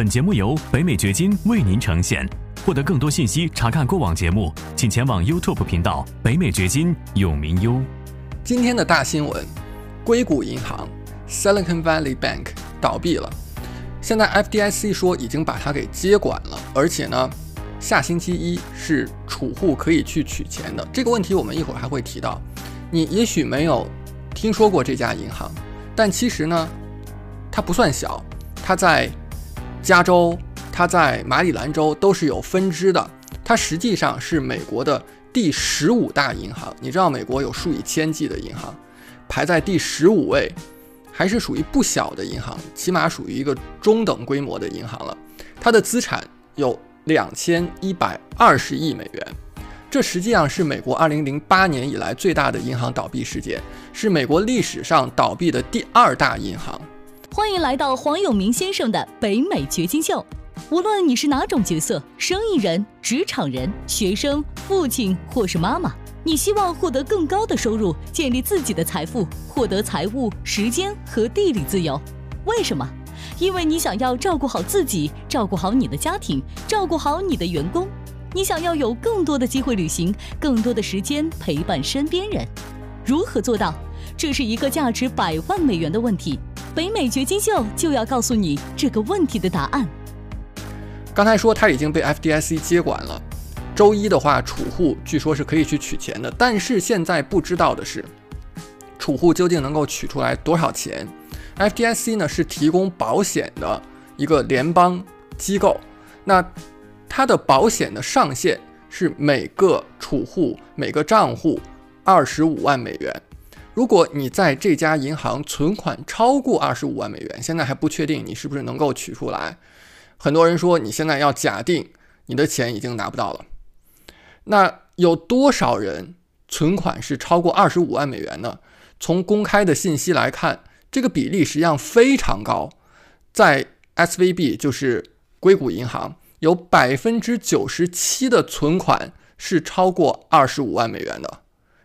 本节目由北美掘金为您呈现。获得更多信息，查看过往节目，请前往 YouTube 频道“北美掘金”永明优。今天的大新闻：硅谷银行 Silicon Valley Bank 倒闭了。现在 FDIC 说已经把它给接管了，而且呢，下星期一是储户可以去取钱的。这个问题我们一会儿还会提到。你也许没有听说过这家银行，但其实呢，它不算小，它在加州。它在马里兰州都是有分支的，它实际上是美国的第十五大银行。你知道美国有数以千计的银行，排在第十五位，还是属于不小的银行，起码属于一个中等规模的银行了。它的资产有两千一百二十亿美元，这实际上是美国二零零八年以来最大的银行倒闭事件，是美国历史上倒闭的第二大银行。欢迎来到黄永明先生的北美掘金秀。无论你是哪种角色，生意人、职场人、学生、父亲或是妈妈，你希望获得更高的收入，建立自己的财富，获得财务、时间和地理自由。为什么？因为你想要照顾好自己，照顾好你的家庭，照顾好你的员工。你想要有更多的机会旅行，更多的时间陪伴身边人。如何做到？这是一个价值百万美元的问题。北美掘金秀就要告诉你这个问题的答案。刚才说它已经被 FDIC 接管了，周一的话，储户据说是可以去取钱的，但是现在不知道的是，储户究竟能够取出来多少钱？FDIC 呢是提供保险的一个联邦机构，那它的保险的上限是每个储户每个账户二十五万美元。如果你在这家银行存款超过二十五万美元，现在还不确定你是不是能够取出来。很多人说，你现在要假定你的钱已经拿不到了，那有多少人存款是超过二十五万美元呢？从公开的信息来看，这个比例实际上非常高，在 SVB 就是硅谷银行，有百分之九十七的存款是超过二十五万美元的，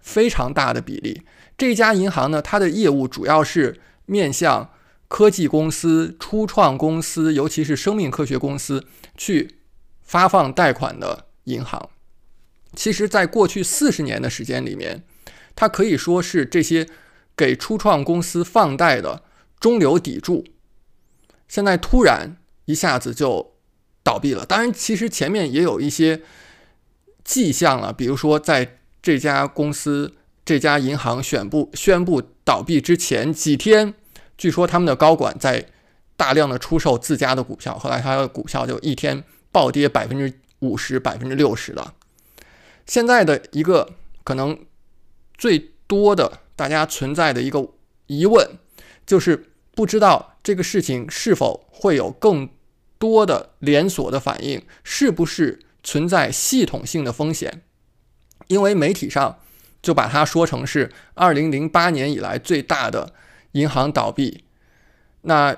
非常大的比例。这家银行呢，它的业务主要是面向。科技公司、初创公司，尤其是生命科学公司，去发放贷款的银行，其实，在过去四十年的时间里面，它可以说是这些给初创公司放贷的中流砥柱。现在突然一下子就倒闭了。当然，其实前面也有一些迹象了，比如说，在这家公司、这家银行宣布宣布倒闭之前几天。据说他们的高管在大量的出售自家的股票，后来他的股票就一天暴跌百分之五十、百分之六十了。现在的一个可能最多的大家存在的一个疑问，就是不知道这个事情是否会有更多的连锁的反应，是不是存在系统性的风险？因为媒体上就把它说成是二零零八年以来最大的。银行倒闭，那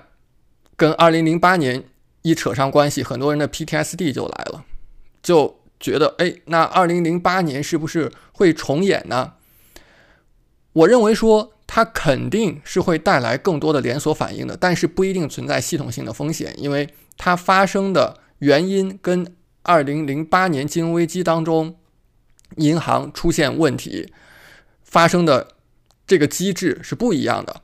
跟二零零八年一扯上关系，很多人的 PTSD 就来了，就觉得哎，那二零零八年是不是会重演呢？我认为说它肯定是会带来更多的连锁反应的，但是不一定存在系统性的风险，因为它发生的原因跟二零零八年金融危机当中银行出现问题发生的这个机制是不一样的。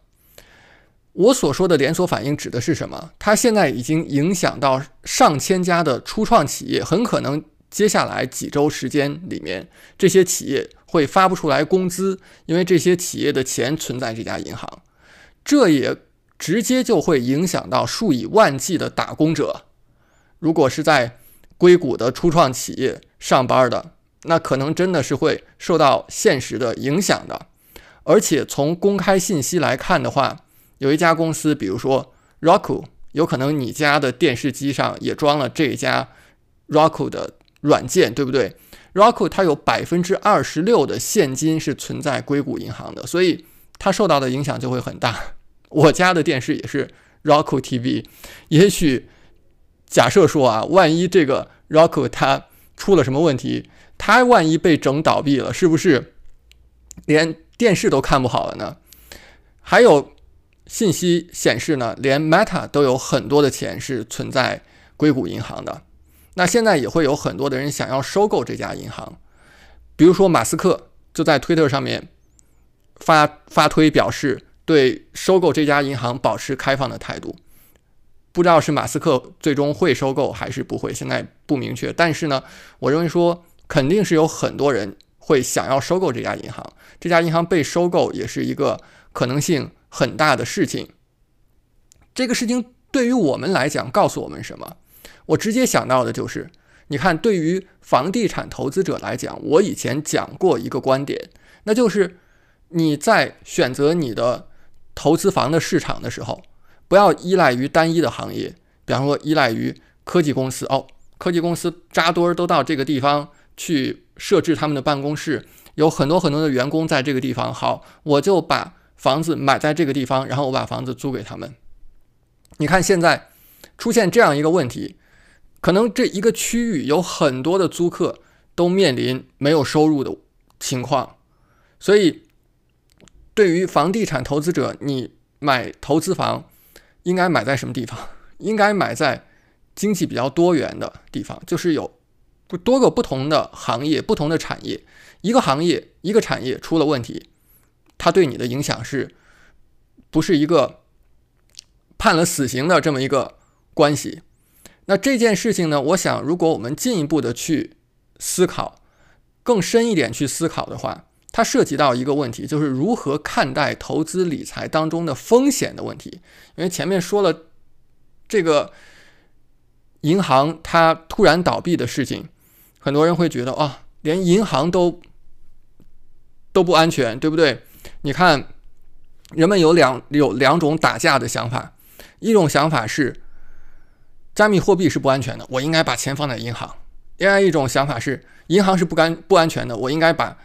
我所说的连锁反应指的是什么？它现在已经影响到上千家的初创企业，很可能接下来几周时间里面，这些企业会发不出来工资，因为这些企业的钱存在这家银行。这也直接就会影响到数以万计的打工者。如果是在硅谷的初创企业上班的，那可能真的是会受到现实的影响的。而且从公开信息来看的话，有一家公司，比如说 Roku，有可能你家的电视机上也装了这一家 Roku 的软件，对不对？Roku 它有百分之二十六的现金是存在硅谷银行的，所以它受到的影响就会很大。我家的电视也是 Roku TV，也许假设说啊，万一这个 Roku 它出了什么问题，它万一被整倒闭了，是不是连电视都看不好了呢？还有。信息显示呢，连 Meta 都有很多的钱是存在硅谷银行的。那现在也会有很多的人想要收购这家银行，比如说马斯克就在推特上面发发推表示对收购这家银行保持开放的态度。不知道是马斯克最终会收购还是不会，现在不明确。但是呢，我认为说肯定是有很多人会想要收购这家银行，这家银行被收购也是一个可能性很大的事情。这个事情对于我们来讲，告诉我们什么？我直接想到的就是，你看，对于房地产投资者来讲，我以前讲过一个观点，那就是你在选择你的投资房的市场的时候。不要依赖于单一的行业，比方说依赖于科技公司哦，科技公司扎堆儿都到这个地方去设置他们的办公室，有很多很多的员工在这个地方。好，我就把房子买在这个地方，然后我把房子租给他们。你看现在出现这样一个问题，可能这一个区域有很多的租客都面临没有收入的情况，所以对于房地产投资者，你买投资房。应该买在什么地方？应该买在经济比较多元的地方，就是有多个不同的行业、不同的产业。一个行业、一个产业出了问题，它对你的影响是不是一个判了死刑的这么一个关系？那这件事情呢？我想，如果我们进一步的去思考，更深一点去思考的话。它涉及到一个问题，就是如何看待投资理财当中的风险的问题。因为前面说了，这个银行它突然倒闭的事情，很多人会觉得啊，连银行都都不安全，对不对？你看，人们有两有两种打架的想法，一种想法是加密货币是不安全的，我应该把钱放在银行；另外一种想法是银行是不干不安全的，我应该把。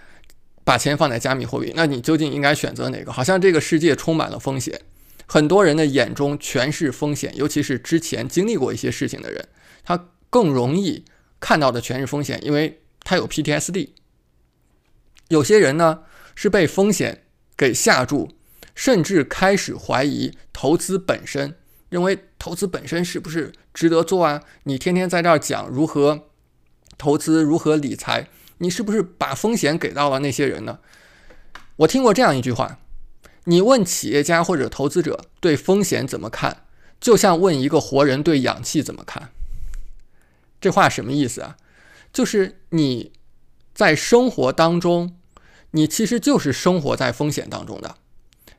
把钱放在加密货币，那你究竟应该选择哪个？好像这个世界充满了风险，很多人的眼中全是风险，尤其是之前经历过一些事情的人，他更容易看到的全是风险，因为他有 PTSD。有些人呢是被风险给吓住，甚至开始怀疑投资本身，认为投资本身是不是值得做啊？你天天在这儿讲如何投资，如何理财。你是不是把风险给到了那些人呢？我听过这样一句话：你问企业家或者投资者对风险怎么看，就像问一个活人对氧气怎么看。这话什么意思啊？就是你在生活当中，你其实就是生活在风险当中的，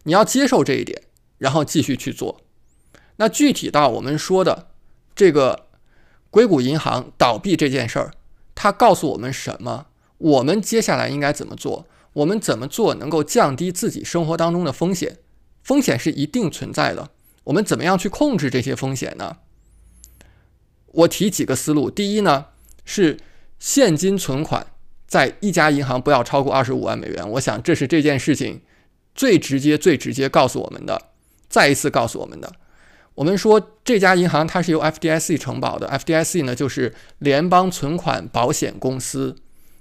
你要接受这一点，然后继续去做。那具体到我们说的这个硅谷银行倒闭这件事儿，它告诉我们什么？我们接下来应该怎么做？我们怎么做能够降低自己生活当中的风险？风险是一定存在的，我们怎么样去控制这些风险呢？我提几个思路。第一呢，是现金存款在一家银行不要超过二十五万美元。我想这是这件事情最直接、最直接告诉我们的。再一次告诉我们的，我们说这家银行它是由 FDIC 承保的，FDIC 呢就是联邦存款保险公司。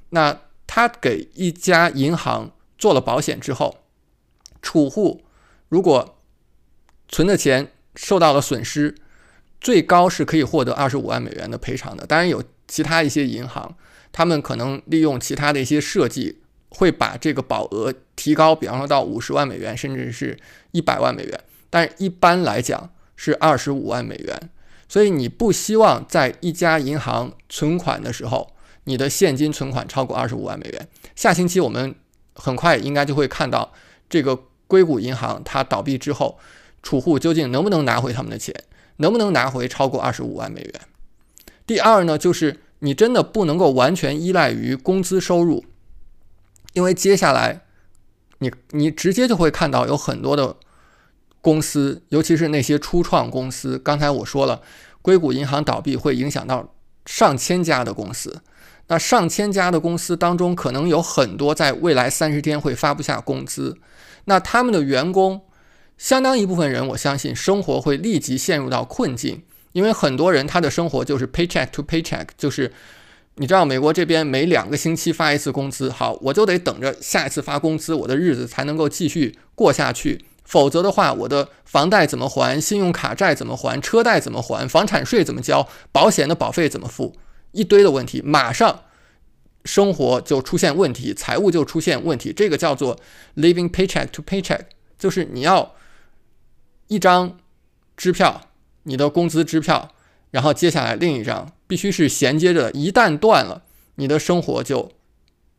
那他给一家银行做了保险之后，储户如果存的钱受到了损失，最高是可以获得二十五万美元的赔偿的。当然，有其他一些银行，他们可能利用其他的一些设计，会把这个保额提高，比方说到五十万美元，甚至是一百万美元。但一般来讲是二十五万美元。所以你不希望在一家银行存款的时候。你的现金存款超过二十五万美元，下星期我们很快应该就会看到这个硅谷银行它倒闭之后，储户究竟能不能拿回他们的钱，能不能拿回超过二十五万美元？第二呢，就是你真的不能够完全依赖于工资收入，因为接下来你你直接就会看到有很多的公司，尤其是那些初创公司，刚才我说了，硅谷银行倒闭会影响到上千家的公司。那上千家的公司当中，可能有很多在未来三十天会发不下工资。那他们的员工，相当一部分人，我相信生活会立即陷入到困境，因为很多人他的生活就是 paycheck to paycheck，就是你知道美国这边每两个星期发一次工资，好，我就得等着下一次发工资，我的日子才能够继续过下去。否则的话，我的房贷怎么还？信用卡债怎么还？车贷怎么还？房产税怎么交？保险的保费怎么付？一堆的问题，马上生活就出现问题，财务就出现问题。这个叫做 living paycheck to paycheck，就是你要一张支票，你的工资支票，然后接下来另一张必须是衔接着的，一旦断了，你的生活就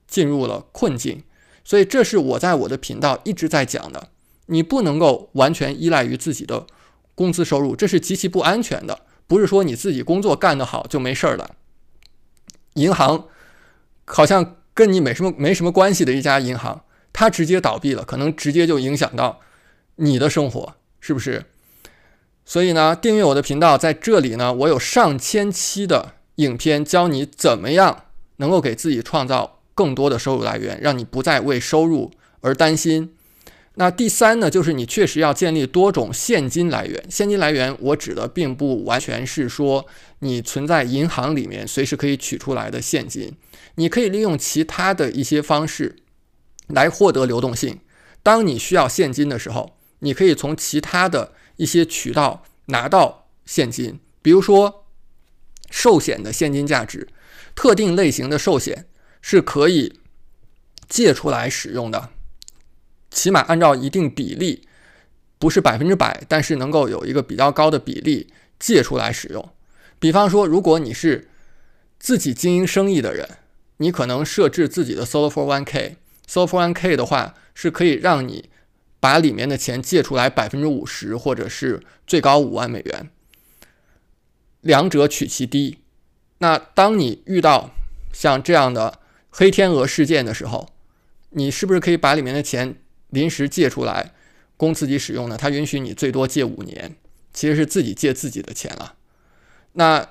进入了困境。所以，这是我在我的频道一直在讲的。你不能够完全依赖于自己的工资收入，这是极其不安全的。不是说你自己工作干得好就没事儿了。银行好像跟你没什么没什么关系的一家银行，它直接倒闭了，可能直接就影响到你的生活，是不是？所以呢，订阅我的频道，在这里呢，我有上千期的影片教你怎么样能够给自己创造更多的收入来源，让你不再为收入而担心。那第三呢，就是你确实要建立多种现金来源。现金来源，我指的并不完全是说你存在银行里面随时可以取出来的现金，你可以利用其他的一些方式来获得流动性。当你需要现金的时候，你可以从其他的一些渠道拿到现金，比如说寿险的现金价值，特定类型的寿险是可以借出来使用的。起码按照一定比例，不是百分之百，但是能够有一个比较高的比例借出来使用。比方说，如果你是自己经营生意的人，你可能设置自己的 Solo for One K，Solo for One K 的话是可以让你把里面的钱借出来百分之五十，或者是最高五万美元，两者取其低。那当你遇到像这样的黑天鹅事件的时候，你是不是可以把里面的钱？临时借出来供自己使用呢？它允许你最多借五年，其实是自己借自己的钱了。那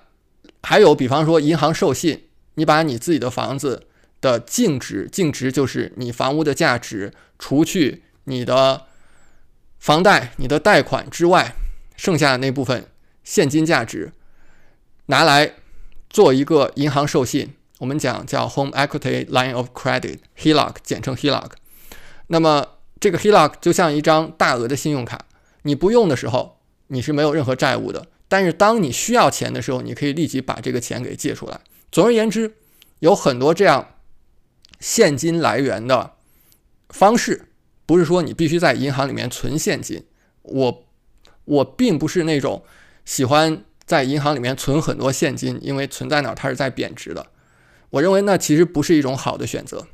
还有，比方说银行授信，你把你自己的房子的净值，净值就是你房屋的价值除去你的房贷、你的贷款之外，剩下的那部分现金价值，拿来做一个银行授信，我们讲叫 Home Equity Line of Credit（HELOC），简称 HELOC。那么这个 HELOC 就像一张大额的信用卡，你不用的时候你是没有任何债务的，但是当你需要钱的时候，你可以立即把这个钱给借出来。总而言之，有很多这样现金来源的方式，不是说你必须在银行里面存现金。我我并不是那种喜欢在银行里面存很多现金，因为存在哪儿它是在贬值的。我认为那其实不是一种好的选择。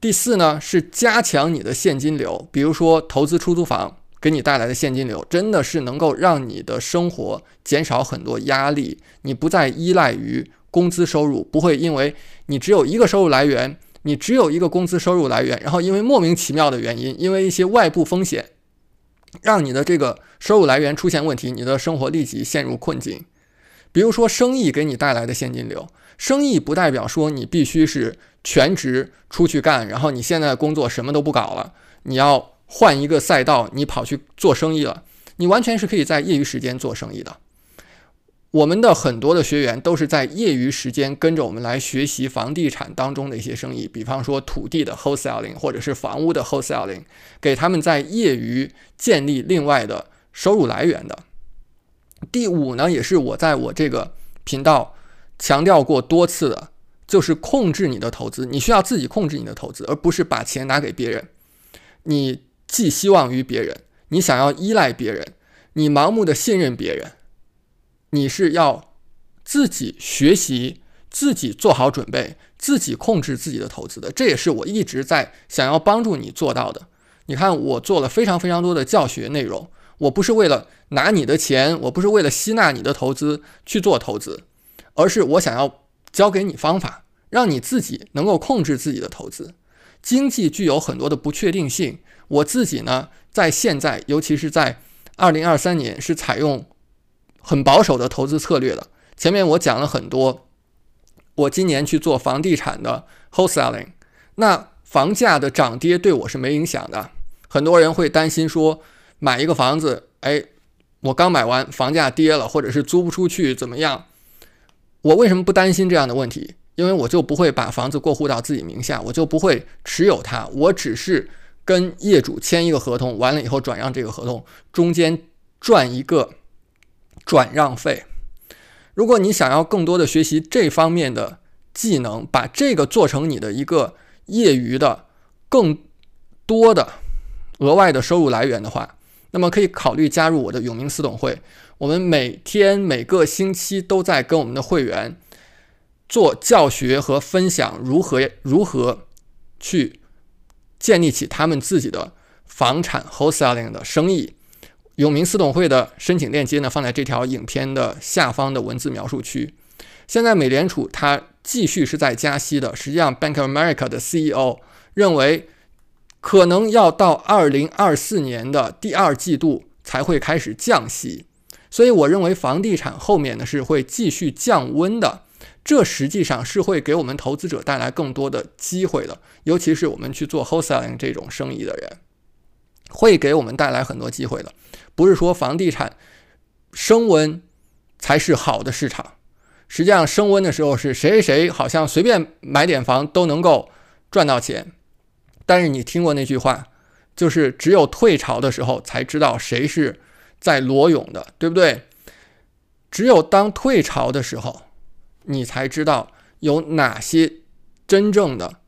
第四呢，是加强你的现金流，比如说投资出租房给你带来的现金流，真的是能够让你的生活减少很多压力，你不再依赖于工资收入，不会因为你只有一个收入来源，你只有一个工资收入来源，然后因为莫名其妙的原因，因为一些外部风险，让你的这个收入来源出现问题，你的生活立即陷入困境。比如说生意给你带来的现金流，生意不代表说你必须是。全职出去干，然后你现在工作什么都不搞了，你要换一个赛道，你跑去做生意了，你完全是可以在业余时间做生意的。我们的很多的学员都是在业余时间跟着我们来学习房地产当中的一些生意，比方说土地的 wholesaling 或者是房屋的 wholesaling，给他们在业余建立另外的收入来源的。第五呢，也是我在我这个频道强调过多次的。就是控制你的投资，你需要自己控制你的投资，而不是把钱拿给别人。你寄希望于别人，你想要依赖别人，你盲目的信任别人，你是要自己学习，自己做好准备，自己控制自己的投资的。这也是我一直在想要帮助你做到的。你看，我做了非常非常多的教学内容，我不是为了拿你的钱，我不是为了吸纳你的投资去做投资，而是我想要。教给你方法，让你自己能够控制自己的投资。经济具有很多的不确定性，我自己呢，在现在，尤其是在二零二三年，是采用很保守的投资策略的。前面我讲了很多，我今年去做房地产的 wholesaling，那房价的涨跌对我是没影响的。很多人会担心说，买一个房子，哎，我刚买完，房价跌了，或者是租不出去，怎么样？我为什么不担心这样的问题？因为我就不会把房子过户到自己名下，我就不会持有它。我只是跟业主签一个合同，完了以后转让这个合同，中间赚一个转让费。如果你想要更多的学习这方面的技能，把这个做成你的一个业余的、更多的额外的收入来源的话，那么可以考虑加入我的永明私董会。我们每天每个星期都在跟我们的会员做教学和分享，如何如何去建立起他们自己的房产 wholesaling 的生意。永明私董会的申请链接呢，放在这条影片的下方的文字描述区。现在美联储它继续是在加息的，实际上 Bank of America 的 CEO 认为可能要到二零二四年的第二季度才会开始降息，所以我认为房地产后面呢是会继续降温的，这实际上是会给我们投资者带来更多的机会的，尤其是我们去做 wholesaling 这种生意的人，会给我们带来很多机会的。不是说房地产升温才是好的市场，实际上升温的时候是谁谁好像随便买点房都能够赚到钱。但是你听过那句话，就是只有退潮的时候才知道谁是在裸泳的，对不对？只有当退潮的时候，你才知道有哪些真正的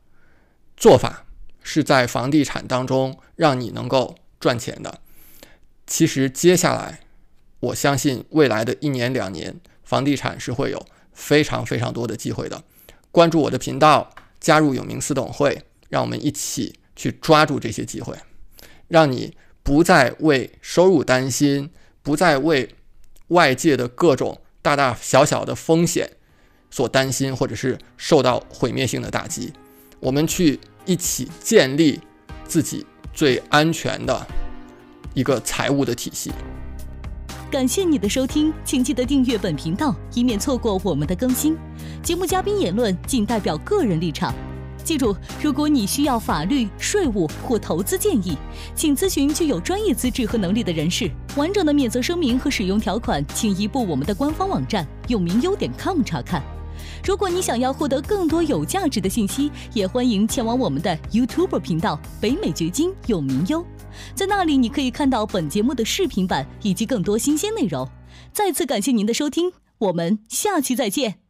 做法是在房地产当中让你能够赚钱的。其实接下来，我相信未来的一年两年，房地产是会有非常非常多的机会的。关注我的频道，加入永明私董会，让我们一起去抓住这些机会，让你不再为收入担心，不再为外界的各种大大小小的风险所担心，或者是受到毁灭性的打击。我们去一起建立自己最安全的。一个财务的体系。感谢你的收听，请记得订阅本频道，以免错过我们的更新。节目嘉宾言论仅代表个人立场。记住，如果你需要法律、税务或投资建议，请咨询具有专业资质和能力的人士。完整的免责声明和使用条款，请移步我们的官方网站永明优点 com 查看。如果你想要获得更多有价值的信息，也欢迎前往我们的 YouTube 频道北美掘金有名优。在那里，你可以看到本节目的视频版以及更多新鲜内容。再次感谢您的收听，我们下期再见。